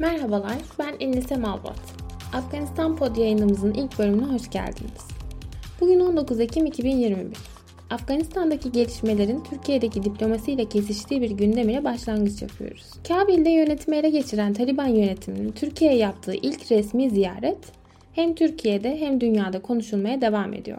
Merhabalar, ben Enise Malbat. Afganistan Pod yayınımızın ilk bölümüne hoş geldiniz. Bugün 19 Ekim 2021. Afganistan'daki gelişmelerin Türkiye'deki diplomasiyle kesiştiği bir gündem ile başlangıç yapıyoruz. Kabil'de yönetimi ele geçiren Taliban yönetiminin Türkiye'ye yaptığı ilk resmi ziyaret hem Türkiye'de hem dünyada konuşulmaya devam ediyor.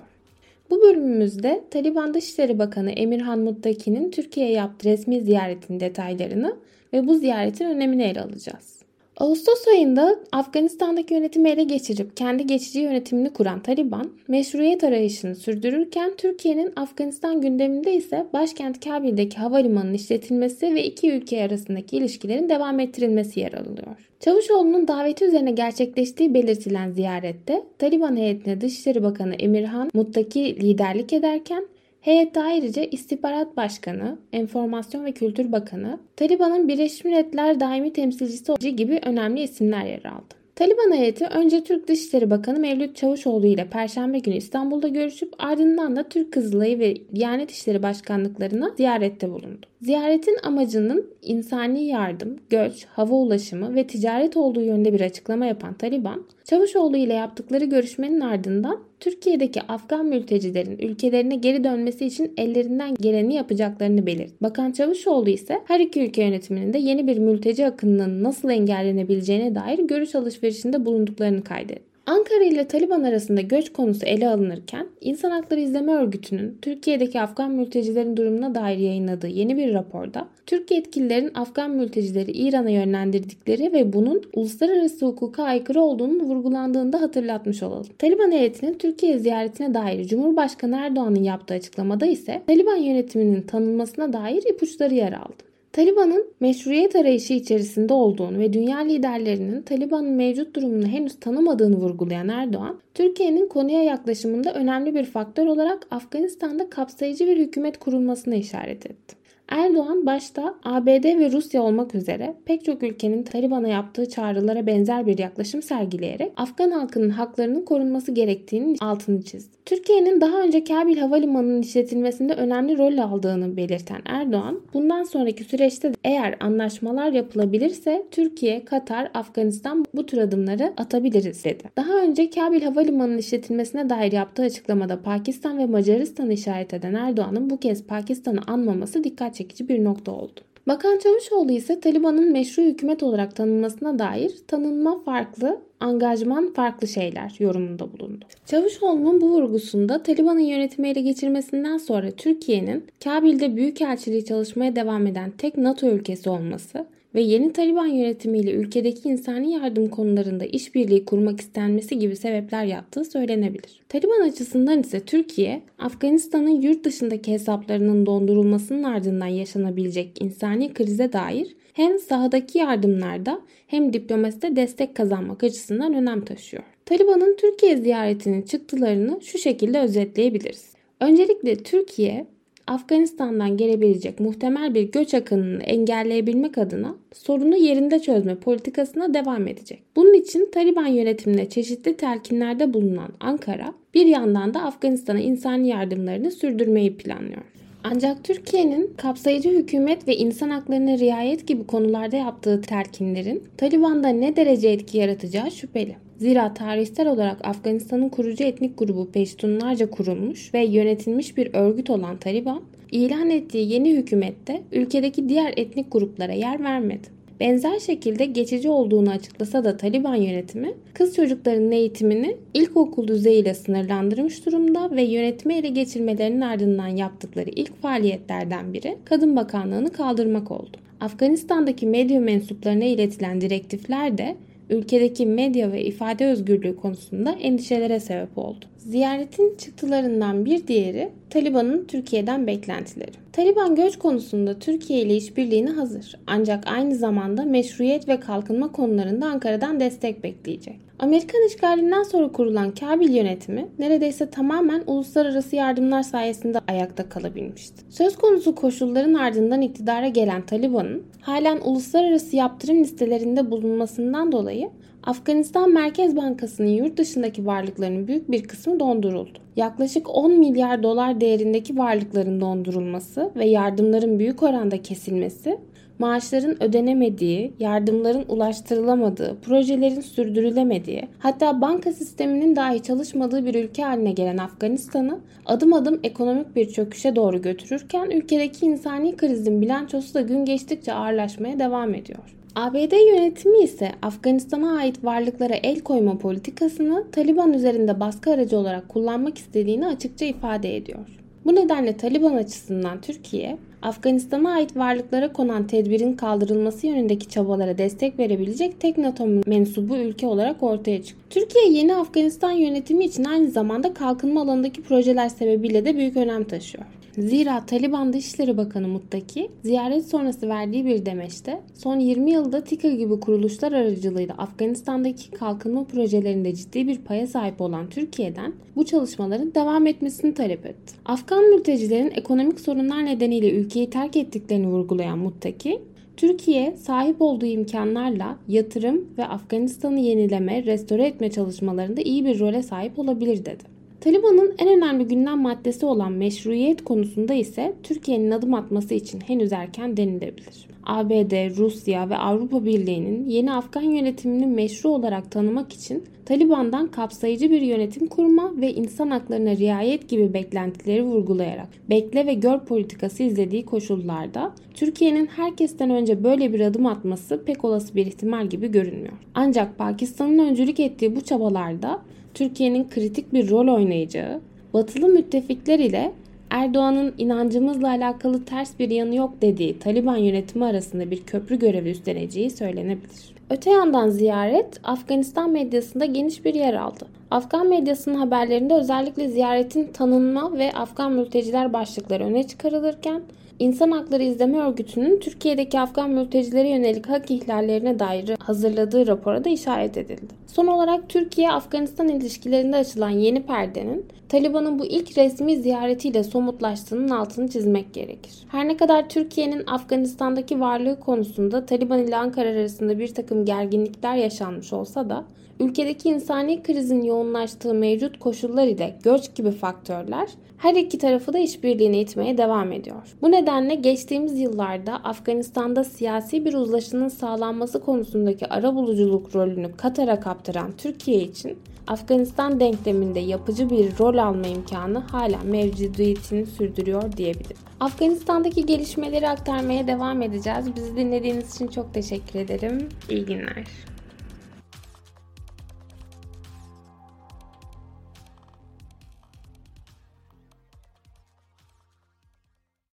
Bu bölümümüzde Taliban Dışişleri Bakanı Emirhan Muttaki'nin Türkiye'ye yaptığı resmi ziyaretin detaylarını ve bu ziyaretin önemini ele alacağız. Ağustos ayında Afganistan'daki yönetimi ele geçirip kendi geçici yönetimini kuran Taliban, meşruiyet arayışını sürdürürken Türkiye'nin Afganistan gündeminde ise başkent Kabil'deki havalimanının işletilmesi ve iki ülke arasındaki ilişkilerin devam ettirilmesi yer alıyor. Çavuşoğlu'nun daveti üzerine gerçekleştiği belirtilen ziyarette Taliban heyetine Dışişleri Bakanı Emirhan Muttaki liderlik ederken Heyette ayrıca İstihbarat Başkanı, Enformasyon ve Kültür Bakanı, Taliban'ın Birleşmiş Milletler Daimi Temsilcisi gibi önemli isimler yer aldı. Taliban heyeti önce Türk Dışişleri Bakanı Mevlüt Çavuşoğlu ile Perşembe günü İstanbul'da görüşüp ardından da Türk Kızılayı ve Diyanet İşleri Başkanlıklarına ziyarette bulundu. Ziyaretin amacının insani yardım, göç, hava ulaşımı ve ticaret olduğu yönde bir açıklama yapan Taliban, Çavuşoğlu ile yaptıkları görüşmenin ardından Türkiye'deki Afgan mültecilerin ülkelerine geri dönmesi için ellerinden geleni yapacaklarını belirtti. Bakan Çavuşoğlu ise her iki ülke yönetiminin de yeni bir mülteci akınının nasıl engellenebileceğine dair görüş alışverişinde bulunduklarını kaydetti. Ankara ile Taliban arasında göç konusu ele alınırken İnsan Hakları İzleme Örgütü'nün Türkiye'deki Afgan mültecilerin durumuna dair yayınladığı yeni bir raporda Türk yetkililerin Afgan mültecileri İran'a yönlendirdikleri ve bunun uluslararası hukuka aykırı olduğunun vurgulandığını da hatırlatmış olalım. Taliban heyetinin Türkiye ziyaretine dair Cumhurbaşkanı Erdoğan'ın yaptığı açıklamada ise Taliban yönetiminin tanınmasına dair ipuçları yer aldı. Taliban'ın meşruiyet arayışı içerisinde olduğunu ve dünya liderlerinin Taliban'ın mevcut durumunu henüz tanımadığını vurgulayan Erdoğan, Türkiye'nin konuya yaklaşımında önemli bir faktör olarak Afganistan'da kapsayıcı bir hükümet kurulmasına işaret etti. Erdoğan başta ABD ve Rusya olmak üzere pek çok ülkenin Taliban'a yaptığı çağrılara benzer bir yaklaşım sergileyerek Afgan halkının haklarının korunması gerektiğinin altını çizdi. Türkiye'nin daha önce Kabil Havalimanı'nın işletilmesinde önemli rol aldığını belirten Erdoğan, bundan sonraki süreçte eğer anlaşmalar yapılabilirse Türkiye, Katar, Afganistan bu tür adımları atabiliriz dedi. Daha önce Kabil Havalimanı'nın işletilmesine dair yaptığı açıklamada Pakistan ve Macaristan'ı işaret eden Erdoğan'ın bu kez Pakistan'ı anmaması dikkat çekici bir nokta oldu. Bakan Çavuşoğlu ise Taliban'ın meşru hükümet olarak tanınmasına dair tanınma farklı, angajman farklı şeyler yorumunda bulundu. Çavuşoğlu'nun bu vurgusunda Taliban'ın yönetimi ele geçirmesinden sonra Türkiye'nin Kabil'de büyükelçiliği çalışmaya devam eden tek NATO ülkesi olması ve yeni Taliban yönetimiyle ülkedeki insani yardım konularında işbirliği kurmak istenmesi gibi sebepler yattığı söylenebilir. Taliban açısından ise Türkiye, Afganistan'ın yurt dışındaki hesaplarının dondurulmasının ardından yaşanabilecek insani krize dair hem sahadaki yardımlarda hem diplomaside destek kazanmak açısından önem taşıyor. Taliban'ın Türkiye ziyaretinin çıktılarını şu şekilde özetleyebiliriz. Öncelikle Türkiye Afganistan'dan gelebilecek muhtemel bir göç akınını engelleyebilmek adına sorunu yerinde çözme politikasına devam edecek. Bunun için Taliban yönetimine çeşitli telkinlerde bulunan Ankara bir yandan da Afganistan'a insani yardımlarını sürdürmeyi planlıyor. Ancak Türkiye'nin kapsayıcı hükümet ve insan haklarına riayet gibi konularda yaptığı telkinlerin Taliban'da ne derece etki yaratacağı şüpheli. Zira tarihsel olarak Afganistan'ın kurucu etnik grubu Peştunlarca kurulmuş ve yönetilmiş bir örgüt olan Taliban, ilan ettiği yeni hükümette ülkedeki diğer etnik gruplara yer vermedi. Benzer şekilde geçici olduğunu açıklasa da Taliban yönetimi kız çocuklarının eğitimini ilkokul düzeyiyle sınırlandırmış durumda ve yönetimi ele geçirmelerinin ardından yaptıkları ilk faaliyetlerden biri Kadın Bakanlığı'nı kaldırmak oldu. Afganistan'daki medya mensuplarına iletilen direktifler de ülkedeki medya ve ifade özgürlüğü konusunda endişelere sebep oldu. Ziyaretin çıktılarından bir diğeri Taliban'ın Türkiye'den beklentileri. Taliban göç konusunda Türkiye ile işbirliğine hazır. Ancak aynı zamanda meşruiyet ve kalkınma konularında Ankara'dan destek bekleyecek. Amerikan işgalinden sonra kurulan Kabil yönetimi neredeyse tamamen uluslararası yardımlar sayesinde ayakta kalabilmişti. Söz konusu koşulların ardından iktidara gelen Taliban'ın halen uluslararası yaptırım listelerinde bulunmasından dolayı Afganistan Merkez Bankası'nın yurt dışındaki varlıklarının büyük bir kısmı donduruldu. Yaklaşık 10 milyar dolar değerindeki varlıkların dondurulması ve yardımların büyük oranda kesilmesi maaşların ödenemediği, yardımların ulaştırılamadığı, projelerin sürdürülemediği, hatta banka sisteminin dahi çalışmadığı bir ülke haline gelen Afganistan'ı adım adım ekonomik bir çöküşe doğru götürürken ülkedeki insani krizin bilançosu da gün geçtikçe ağırlaşmaya devam ediyor. ABD yönetimi ise Afganistan'a ait varlıklara el koyma politikasını Taliban üzerinde baskı aracı olarak kullanmak istediğini açıkça ifade ediyor. Bu nedenle Taliban açısından Türkiye, Afganistan'a ait varlıklara konan tedbirin kaldırılması yönündeki çabalara destek verebilecek tek NATO mensubu ülke olarak ortaya çıktı. Türkiye yeni Afganistan yönetimi için aynı zamanda kalkınma alanındaki projeler sebebiyle de büyük önem taşıyor. Zira Taliban Dışişleri Bakanı Muttaki ziyaret sonrası verdiği bir demeçte son 20 yılda TİKA gibi kuruluşlar aracılığıyla Afganistan'daki kalkınma projelerinde ciddi bir paya sahip olan Türkiye'den bu çalışmaların devam etmesini talep etti. Afgan mültecilerin ekonomik sorunlar nedeniyle ülkeyi terk ettiklerini vurgulayan Muttaki, Türkiye sahip olduğu imkanlarla yatırım ve Afganistan'ı yenileme, restore etme çalışmalarında iyi bir role sahip olabilir dedi. Taliban'ın en önemli gündem maddesi olan meşruiyet konusunda ise Türkiye'nin adım atması için henüz erken denilebilir. ABD, Rusya ve Avrupa Birliği'nin yeni Afgan yönetimini meşru olarak tanımak için Taliban'dan kapsayıcı bir yönetim kurma ve insan haklarına riayet gibi beklentileri vurgulayarak bekle ve gör politikası izlediği koşullarda Türkiye'nin herkesten önce böyle bir adım atması pek olası bir ihtimal gibi görünmüyor. Ancak Pakistan'ın öncülük ettiği bu çabalarda Türkiye'nin kritik bir rol oynayacağı, batılı müttefikler ile Erdoğan'ın inancımızla alakalı ters bir yanı yok dediği Taliban yönetimi arasında bir köprü görevi üstleneceği söylenebilir. Öte yandan ziyaret Afganistan medyasında geniş bir yer aldı. Afgan medyasının haberlerinde özellikle ziyaretin tanınma ve Afgan mülteciler başlıkları öne çıkarılırken İnsan Hakları İzleme Örgütü'nün Türkiye'deki Afgan mültecilere yönelik hak ihlallerine dair hazırladığı rapora da işaret edildi. Son olarak Türkiye-Afganistan ilişkilerinde açılan yeni perdenin Taliban'ın bu ilk resmi ziyaretiyle somutlaştığının altını çizmek gerekir. Her ne kadar Türkiye'nin Afganistan'daki varlığı konusunda Taliban ile Ankara arasında bir takım gerginlikler yaşanmış olsa da ülkedeki insani krizin yoğunlaştığı mevcut koşullar ile göç gibi faktörler her iki tarafı da işbirliğine itmeye devam ediyor. Bu nedenle geçtiğimiz yıllarda Afganistan'da siyasi bir uzlaşının sağlanması konusundaki ara buluculuk rolünü Katar'a kaptıran Türkiye için Afganistan denkleminde yapıcı bir rol alma imkanı hala mevcudiyetini sürdürüyor diyebilirim. Afganistan'daki gelişmeleri aktarmaya devam edeceğiz. Bizi dinlediğiniz için çok teşekkür ederim. İyi günler.